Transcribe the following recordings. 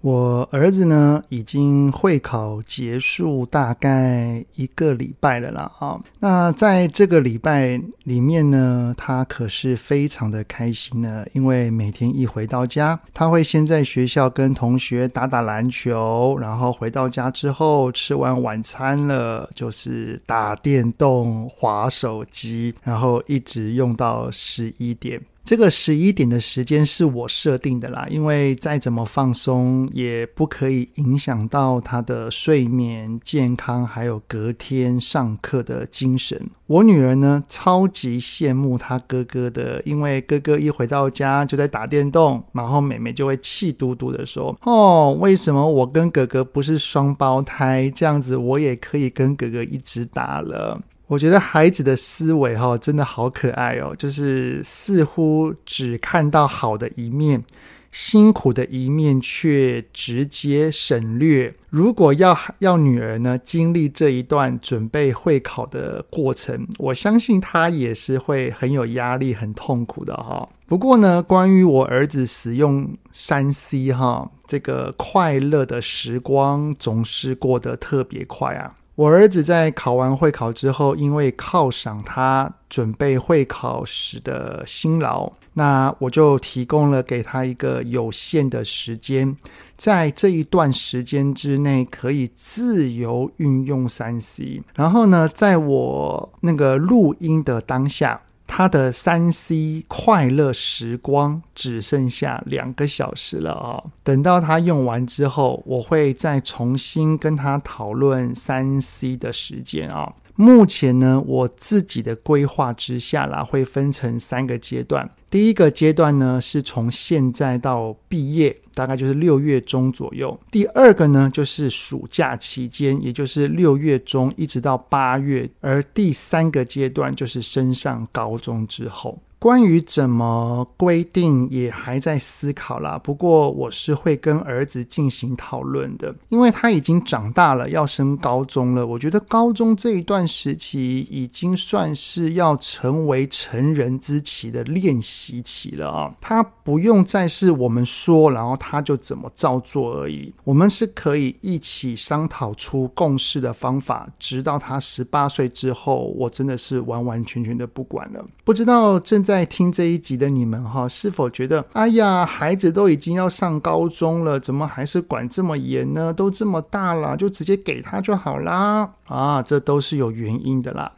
我儿子呢，已经会考结束大概一个礼拜了啦啊。那在这个礼拜里面呢，他可是非常的开心呢，因为每天一回到家，他会先在学校跟同学打打篮球，然后回到家之后吃完晚餐了，就是打电动、划手机，然后一直用到十一点。这个十一点的时间是我设定的啦，因为再怎么放松也不可以影响到他的睡眠健康，还有隔天上课的精神。我女儿呢，超级羡慕她哥哥的，因为哥哥一回到家就在打电动，然后妹妹就会气嘟嘟的说：“哦，为什么我跟哥哥不是双胞胎？这样子我也可以跟哥哥一直打了。”我觉得孩子的思维哈真的好可爱哦，就是似乎只看到好的一面，辛苦的一面却直接省略。如果要要女儿呢经历这一段准备会考的过程，我相信她也是会很有压力、很痛苦的哈。不过呢，关于我儿子使用三 C 哈，这个快乐的时光总是过得特别快啊。我儿子在考完会考之后，因为犒赏他准备会考时的辛劳，那我就提供了给他一个有限的时间，在这一段时间之内可以自由运用三 C。然后呢，在我那个录音的当下。他的三 C 快乐时光只剩下两个小时了哦。等到他用完之后，我会再重新跟他讨论三 C 的时间啊。目前呢，我自己的规划之下啦，会分成三个阶段。第一个阶段呢，是从现在到毕业，大概就是六月中左右。第二个呢，就是暑假期间，也就是六月中一直到八月。而第三个阶段就是升上高中之后。关于怎么规定也还在思考啦，不过我是会跟儿子进行讨论的，因为他已经长大了，要升高中了。我觉得高中这一段时期已经算是要成为成人之期的练习期了啊，他不用再是我们说，然后他就怎么照做而已。我们是可以一起商讨出共识的方法，直到他十八岁之后，我真的是完完全全的不管了。不知道正在听这一集的你们哈，是否觉得，哎呀，孩子都已经要上高中了，怎么还是管这么严呢？都这么大了，就直接给他就好啦。啊，这都是有原因的啦。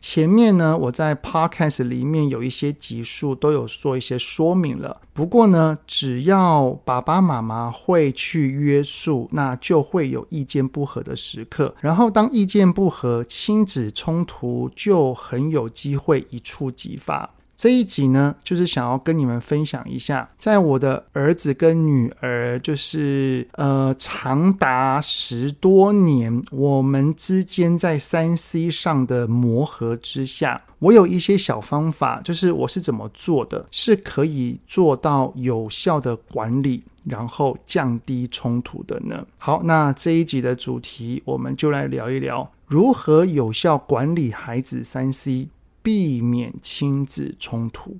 前面呢，我在 Podcast 里面有一些集数都有做一些说明了。不过呢，只要爸爸妈妈会去约束，那就会有意见不合的时刻。然后当意见不合，亲子冲突就很有机会一触即发。这一集呢，就是想要跟你们分享一下，在我的儿子跟女儿，就是呃长达十多年，我们之间在三 C 上的磨合之下，我有一些小方法，就是我是怎么做的，是可以做到有效的管理，然后降低冲突的呢？好，那这一集的主题，我们就来聊一聊如何有效管理孩子三 C。避免亲子冲突。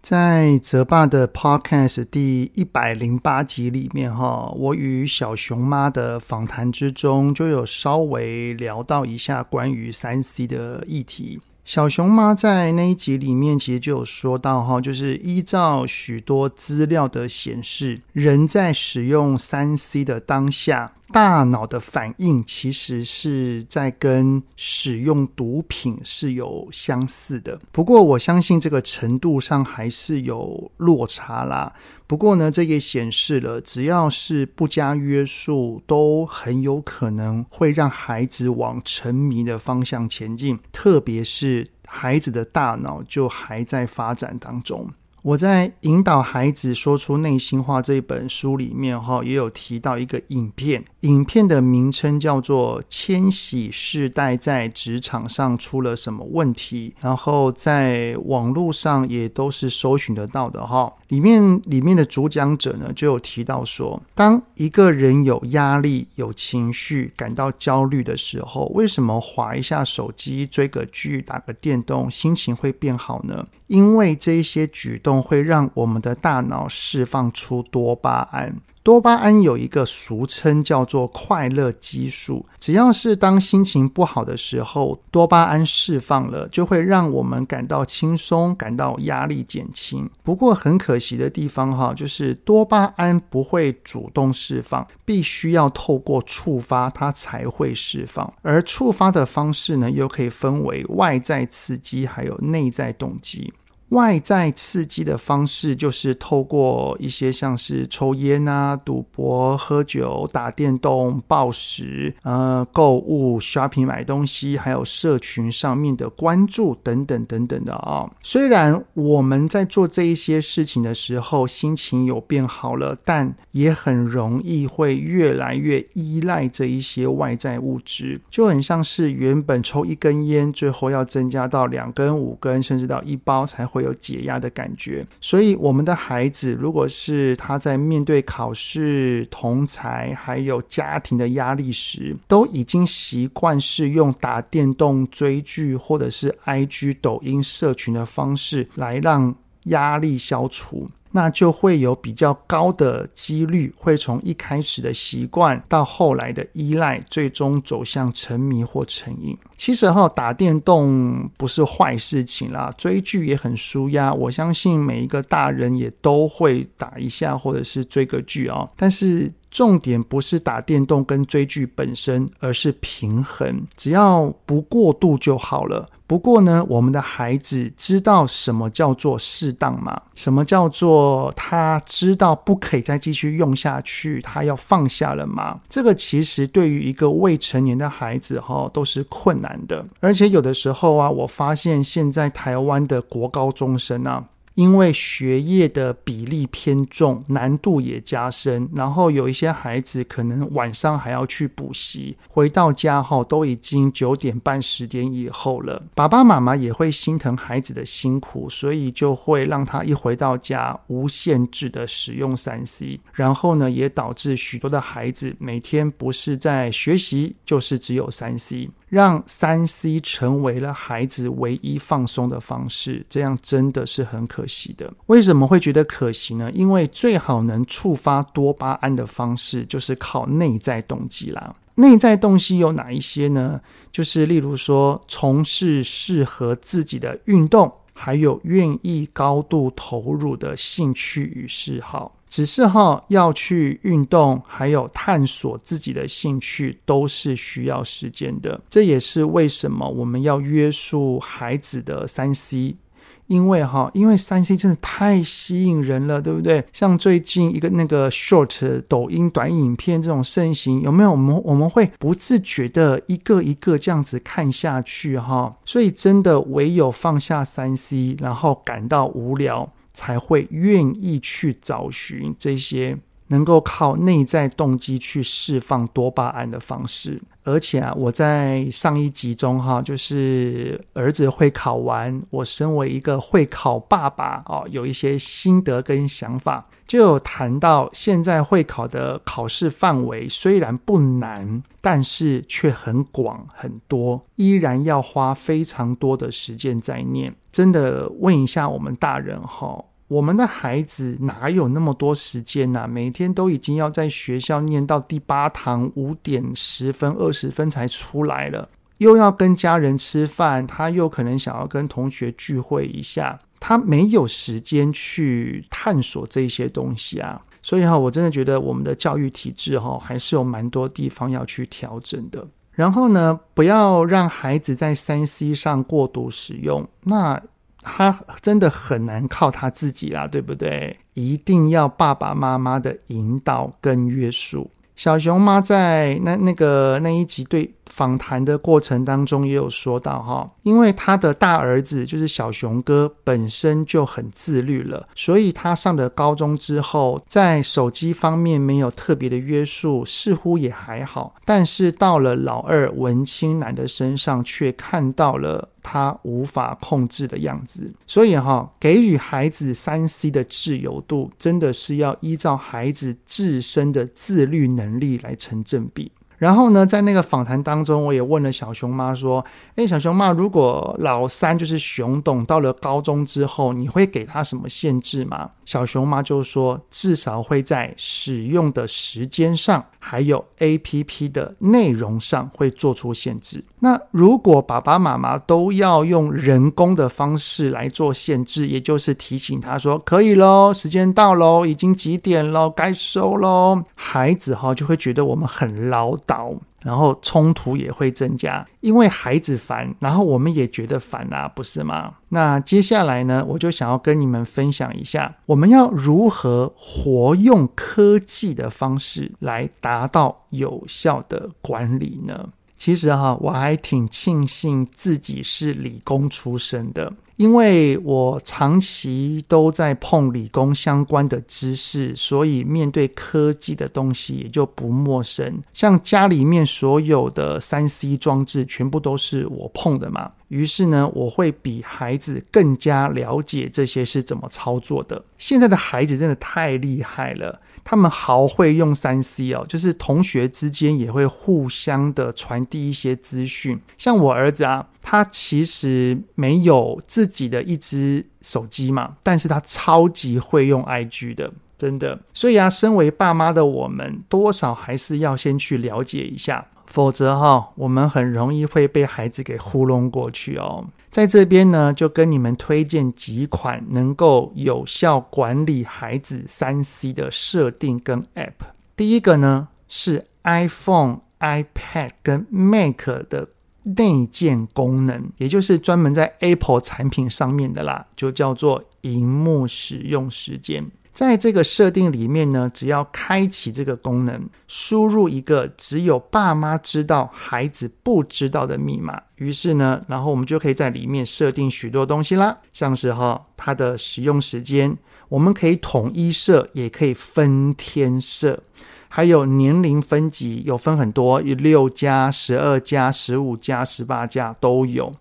在泽爸的 Podcast 第一百零八集里面，哈，我与小熊妈的访谈之中，就有稍微聊到一下关于三 C 的议题。小熊妈在那一集里面，其实就有说到哈，就是依照许多资料的显示，人在使用三 C 的当下，大脑的反应其实是在跟使用毒品是有相似的。不过我相信这个程度上还是有落差啦。不过呢，这也显示了，只要是不加约束，都很有可能会让孩子往沉迷的方向前进。特别是孩子的大脑就还在发展当中。我在引导孩子说出内心话这一本书里面，哈，也有提到一个影片，影片的名称叫做《千禧世代在职场上出了什么问题》，然后在网络上也都是搜寻得到的，哈。里面里面的主讲者呢，就有提到说，当一个人有压力、有情绪、感到焦虑的时候，为什么划一下手机、追个剧、打个电动，心情会变好呢？因为这些举动会让我们的大脑释放出多巴胺。多巴胺有一个俗称叫做快乐激素，只要是当心情不好的时候，多巴胺释放了，就会让我们感到轻松，感到压力减轻。不过很可惜的地方哈，就是多巴胺不会主动释放，必须要透过触发它才会释放。而触发的方式呢，又可以分为外在刺激还有内在动机。外在刺激的方式就是透过一些像是抽烟啊、赌博、喝酒、打电动、暴食、呃、购物、shopping 买东西，还有社群上面的关注等等等等的啊、虽然我们在做这一些事情的时候心情有变好了，但也很容易会越来越依赖这一些外在物质，就很像是原本抽一根烟，最后要增加到两根、五根，甚至到一包才会。会有解压的感觉，所以我们的孩子，如果是他在面对考试、同才还有家庭的压力时，都已经习惯是用打电动、追剧或者是 IG、抖音社群的方式来让压力消除。那就会有比较高的几率，会从一开始的习惯到后来的依赖，最终走向沉迷或成瘾。其实哈，打电动不是坏事情啦，追剧也很舒压。我相信每一个大人也都会打一下，或者是追个剧啊。但是重点不是打电动跟追剧本身，而是平衡，只要不过度就好了。不过呢，我们的孩子知道什么叫做适当吗？什么叫做他知道不可以再继续用下去，他要放下了吗？这个其实对于一个未成年的孩子哈，都是困难的。而且有的时候啊，我发现现在台湾的国高中生啊。因为学业的比例偏重，难度也加深，然后有一些孩子可能晚上还要去补习，回到家后都已经九点半、十点以后了。爸爸妈妈也会心疼孩子的辛苦，所以就会让他一回到家无限制的使用三 C，然后呢，也导致许多的孩子每天不是在学习，就是只有三 C。让三 C 成为了孩子唯一放松的方式，这样真的是很可惜的。为什么会觉得可惜呢？因为最好能触发多巴胺的方式，就是靠内在动机啦。内在动机有哪一些呢？就是例如说，从事适合自己的运动，还有愿意高度投入的兴趣与嗜好。只是哈，要去运动，还有探索自己的兴趣，都是需要时间的。这也是为什么我们要约束孩子的三 C，因为哈，因为三 C 真的太吸引人了，对不对？像最近一个那个 short 抖音短影片这种盛行，有没有？我们我们会不自觉的一个一个这样子看下去哈。所以真的唯有放下三 C，然后感到无聊。才会愿意去找寻这些能够靠内在动机去释放多巴胺的方式。而且啊，我在上一集中哈，就是儿子会考完，我身为一个会考爸爸哦，有一些心得跟想法，就有谈到现在会考的考试范围虽然不难，但是却很广很多，依然要花非常多的时间在念。真的问一下我们大人哈。我们的孩子哪有那么多时间呐？每天都已经要在学校念到第八堂，五点十分、二十分才出来了，又要跟家人吃饭，他又可能想要跟同学聚会一下，他没有时间去探索这些东西啊。所以哈，我真的觉得我们的教育体制哈，还是有蛮多地方要去调整的。然后呢，不要让孩子在三 C 上过度使用。那他真的很难靠他自己啦，对不对？一定要爸爸妈妈的引导跟约束。小熊妈在那那个那一集对访谈的过程当中也有说到哈，因为他的大儿子就是小熊哥本身就很自律了，所以他上了高中之后，在手机方面没有特别的约束，似乎也还好。但是到了老二文清男的身上，却看到了他无法控制的样子。所以哈，给予孩子三 C 的自由度，真的是要依照孩子自身的自律能力来成正比。然后呢，在那个访谈当中，我也问了小熊妈说：“诶，小熊妈，如果老三就是熊董到了高中之后，你会给他什么限制吗？”小熊妈就说：“至少会在使用的时间上，还有 APP 的内容上会做出限制。”那如果爸爸妈妈都要用人工的方式来做限制，也就是提醒他说可以喽，时间到喽，已经几点喽，该收喽，孩子哈就会觉得我们很唠叨，然后冲突也会增加，因为孩子烦，然后我们也觉得烦啊，不是吗？那接下来呢，我就想要跟你们分享一下，我们要如何活用科技的方式来达到有效的管理呢？其实哈，我还挺庆幸自己是理工出身的，因为我长期都在碰理工相关的知识，所以面对科技的东西也就不陌生。像家里面所有的三 C 装置，全部都是我碰的嘛。于是呢，我会比孩子更加了解这些是怎么操作的。现在的孩子真的太厉害了。他们好会用三 C 哦，就是同学之间也会互相的传递一些资讯。像我儿子啊，他其实没有自己的一只手机嘛，但是他超级会用 IG 的，真的。所以啊，身为爸妈的我们，多少还是要先去了解一下。否则哈，我们很容易会被孩子给糊弄过去哦。在这边呢，就跟你们推荐几款能够有效管理孩子三 C 的设定跟 App。第一个呢是 iPhone、iPad 跟 Mac 的内建功能，也就是专门在 Apple 产品上面的啦，就叫做荧幕使用时间。在这个设定里面呢，只要开启这个功能，输入一个只有爸妈知道、孩子不知道的密码，于是呢，然后我们就可以在里面设定许多东西啦，像是哈它的使用时间，我们可以统一设，也可以分天设，还有年龄分级，有分很多，有六加、十二加、十五加、十八加都有。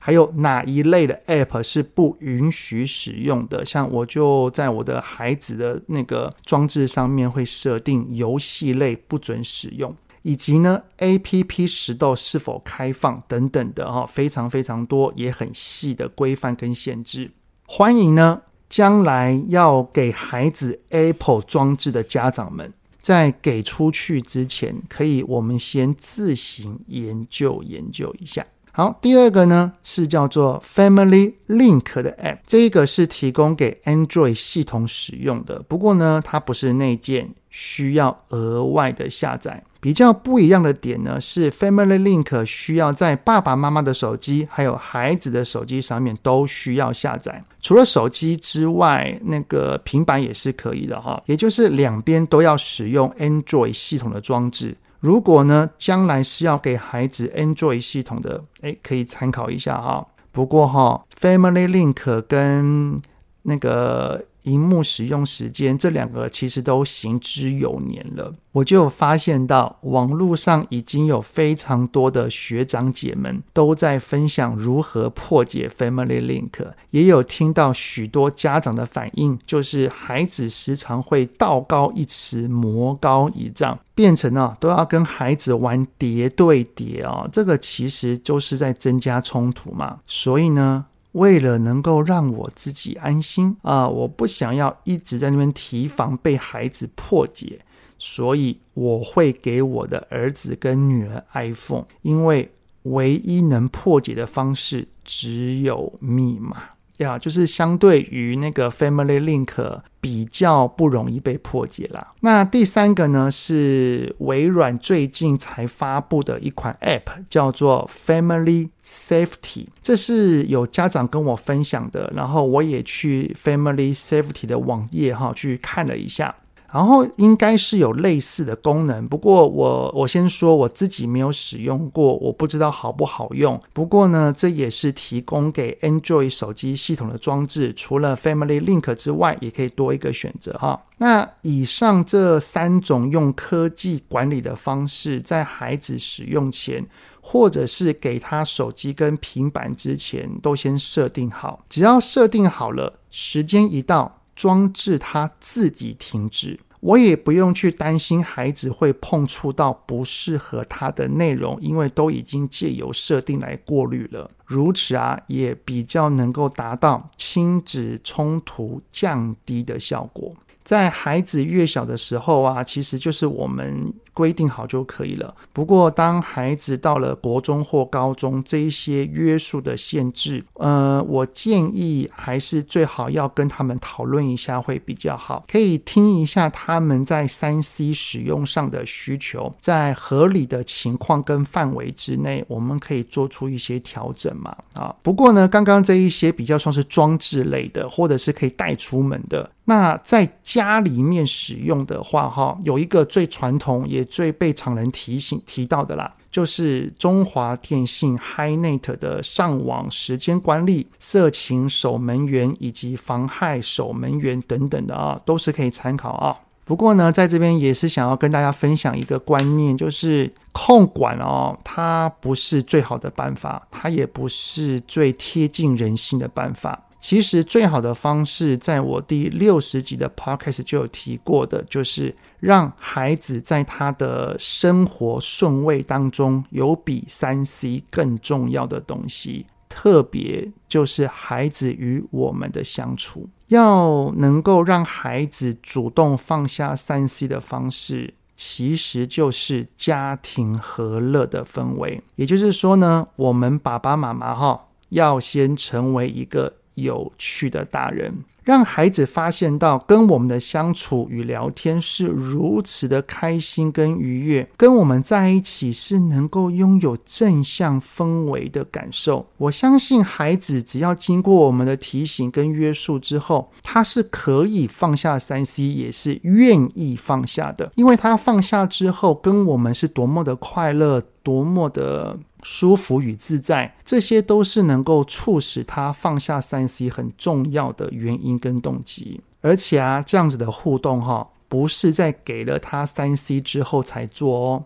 还有哪一类的 App 是不允许使用的？像我就在我的孩子的那个装置上面会设定游戏类不准使用，以及呢 APP 时段是否开放等等的哈，非常非常多也很细的规范跟限制。欢迎呢将来要给孩子 Apple 装置的家长们，在给出去之前，可以我们先自行研究研究一下。好，第二个呢是叫做 Family Link 的 App，这一个是提供给 Android 系统使用的，不过呢，它不是内建，需要额外的下载。比较不一样的点呢是 Family Link 需要在爸爸妈妈的手机还有孩子的手机上面都需要下载，除了手机之外，那个平板也是可以的哈，也就是两边都要使用 Android 系统的装置。如果呢，将来是要给孩子 Android 系统的，哎，可以参考一下哈。不过哈，Family Link 跟那个。萤幕使用时间这两个其实都行之有年了，我就有发现到网络上已经有非常多的学长姐们都在分享如何破解 Family Link，也有听到许多家长的反应，就是孩子时常会道高一尺，魔高一丈，变成啊都要跟孩子玩叠对叠啊，这个其实就是在增加冲突嘛，所以呢。为了能够让我自己安心啊，我不想要一直在那边提防被孩子破解，所以我会给我的儿子跟女儿 iPhone，因为唯一能破解的方式只有密码。呀就是相对于那个 Family Link 比较不容易被破解啦。那第三个呢，是微软最近才发布的一款 App，叫做 Family Safety。这是有家长跟我分享的，然后我也去 Family Safety 的网页哈去看了一下。然后应该是有类似的功能，不过我我先说我自己没有使用过，我不知道好不好用。不过呢，这也是提供给 Android 手机系统的装置，除了 Family Link 之外，也可以多一个选择哈。那以上这三种用科技管理的方式，在孩子使用前，或者是给他手机跟平板之前，都先设定好。只要设定好了，时间一到。装置它自己停止，我也不用去担心孩子会碰触到不适合他的内容，因为都已经借由设定来过滤了。如此啊，也比较能够达到亲子冲突降低的效果。在孩子越小的时候啊，其实就是我们。规定好就可以了。不过，当孩子到了国中或高中，这一些约束的限制，呃，我建议还是最好要跟他们讨论一下会比较好。可以听一下他们在三 C 使用上的需求，在合理的情况跟范围之内，我们可以做出一些调整嘛。啊，不过呢，刚刚这一些比较算是装置类的，或者是可以带出门的。那在家里面使用的话，哈，有一个最传统也最被常人提醒提到的啦，就是中华电信 HiNet 的上网时间管理、色情守门员以及妨害守门员等等的啊，都是可以参考啊。不过呢，在这边也是想要跟大家分享一个观念，就是控管哦，它不是最好的办法，它也不是最贴近人心的办法。其实最好的方式，在我第六十集的 podcast 就有提过的，就是让孩子在他的生活顺位当中有比三 C 更重要的东西，特别就是孩子与我们的相处，要能够让孩子主动放下三 C 的方式，其实就是家庭和乐的氛围。也就是说呢，我们爸爸妈妈哈，要先成为一个。有趣的大人，让孩子发现到跟我们的相处与聊天是如此的开心跟愉悦，跟我们在一起是能够拥有正向氛围的感受。我相信孩子只要经过我们的提醒跟约束之后，他是可以放下三 C，也是愿意放下的，因为他放下之后，跟我们是多么的快乐，多么的。舒服与自在，这些都是能够促使他放下三 C 很重要的原因跟动机。而且啊，这样子的互动哈，不是在给了他三 C 之后才做哦，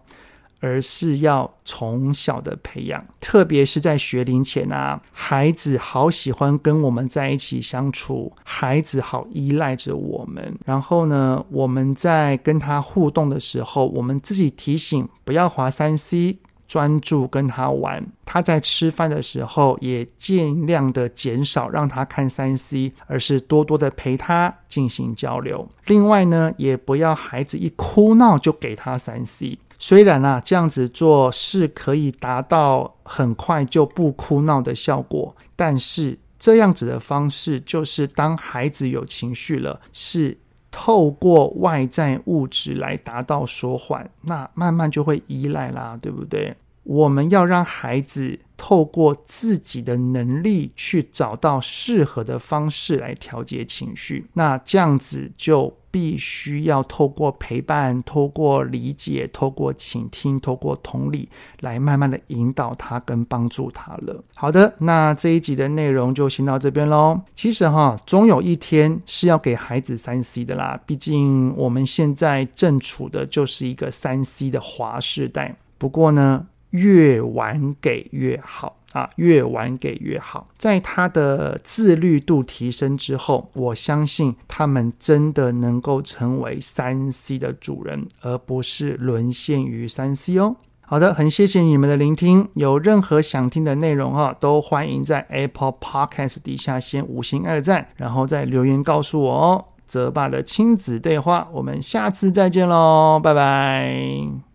而是要从小的培养。特别是在学龄前啊，孩子好喜欢跟我们在一起相处，孩子好依赖着我们。然后呢，我们在跟他互动的时候，我们自己提醒不要滑三 C。专注跟他玩，他在吃饭的时候也尽量的减少让他看三 C，而是多多的陪他进行交流。另外呢，也不要孩子一哭闹就给他三 C。虽然啊，这样子做是可以达到很快就不哭闹的效果，但是这样子的方式就是当孩子有情绪了，是。透过外在物质来达到舒缓，那慢慢就会依赖啦，对不对？我们要让孩子透过自己的能力去找到适合的方式来调节情绪，那这样子就。必须要透过陪伴、透过理解、透过倾听、透过同理，来慢慢的引导他跟帮助他了。好的，那这一集的内容就先到这边喽。其实哈，总有一天是要给孩子三 C 的啦，毕竟我们现在正处的就是一个三 C 的滑世代。不过呢，越晚给越好。啊，越晚给越好。在他的自律度提升之后，我相信他们真的能够成为三 C 的主人，而不是沦陷于三 C 哦。好的，很谢谢你们的聆听。有任何想听的内容哈，都欢迎在 Apple Podcast 底下先五星二赞，然后再留言告诉我哦。泽爸的亲子对话，我们下次再见喽，拜拜。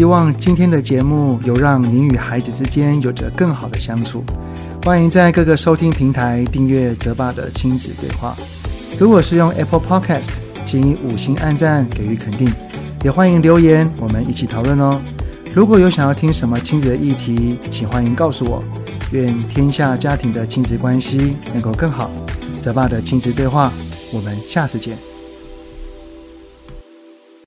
希望今天的节目有让您与孩子之间有着更好的相处。欢迎在各个收听平台订阅泽爸的亲子对话。如果是用 Apple Podcast，请以五星按赞给予肯定，也欢迎留言，我们一起讨论哦。如果有想要听什么亲子的议题，请欢迎告诉我。愿天下家庭的亲子关系能够更好。泽爸的亲子对话，我们下次见。